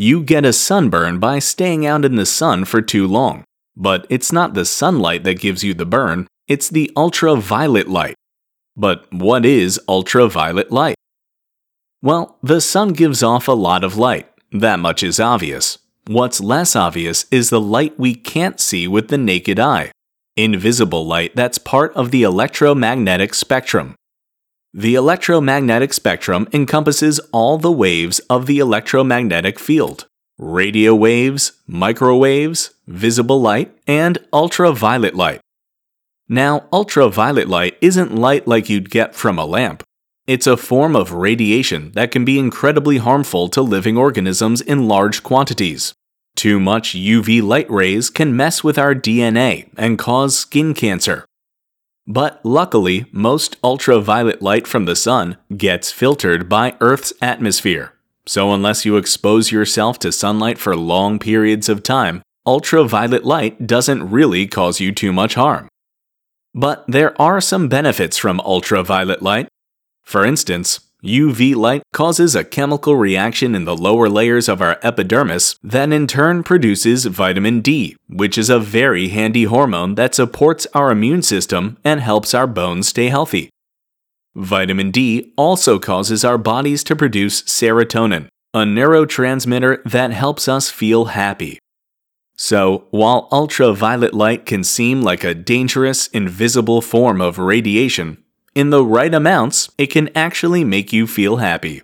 You get a sunburn by staying out in the sun for too long. But it's not the sunlight that gives you the burn, it's the ultraviolet light. But what is ultraviolet light? Well, the sun gives off a lot of light. That much is obvious. What's less obvious is the light we can't see with the naked eye. Invisible light that's part of the electromagnetic spectrum. The electromagnetic spectrum encompasses all the waves of the electromagnetic field radio waves, microwaves, visible light, and ultraviolet light. Now, ultraviolet light isn't light like you'd get from a lamp. It's a form of radiation that can be incredibly harmful to living organisms in large quantities. Too much UV light rays can mess with our DNA and cause skin cancer. But luckily, most ultraviolet light from the sun gets filtered by Earth's atmosphere. So, unless you expose yourself to sunlight for long periods of time, ultraviolet light doesn't really cause you too much harm. But there are some benefits from ultraviolet light, for instance, UV light causes a chemical reaction in the lower layers of our epidermis that in turn produces vitamin D, which is a very handy hormone that supports our immune system and helps our bones stay healthy. Vitamin D also causes our bodies to produce serotonin, a neurotransmitter that helps us feel happy. So, while ultraviolet light can seem like a dangerous, invisible form of radiation, in the right amounts, it can actually make you feel happy.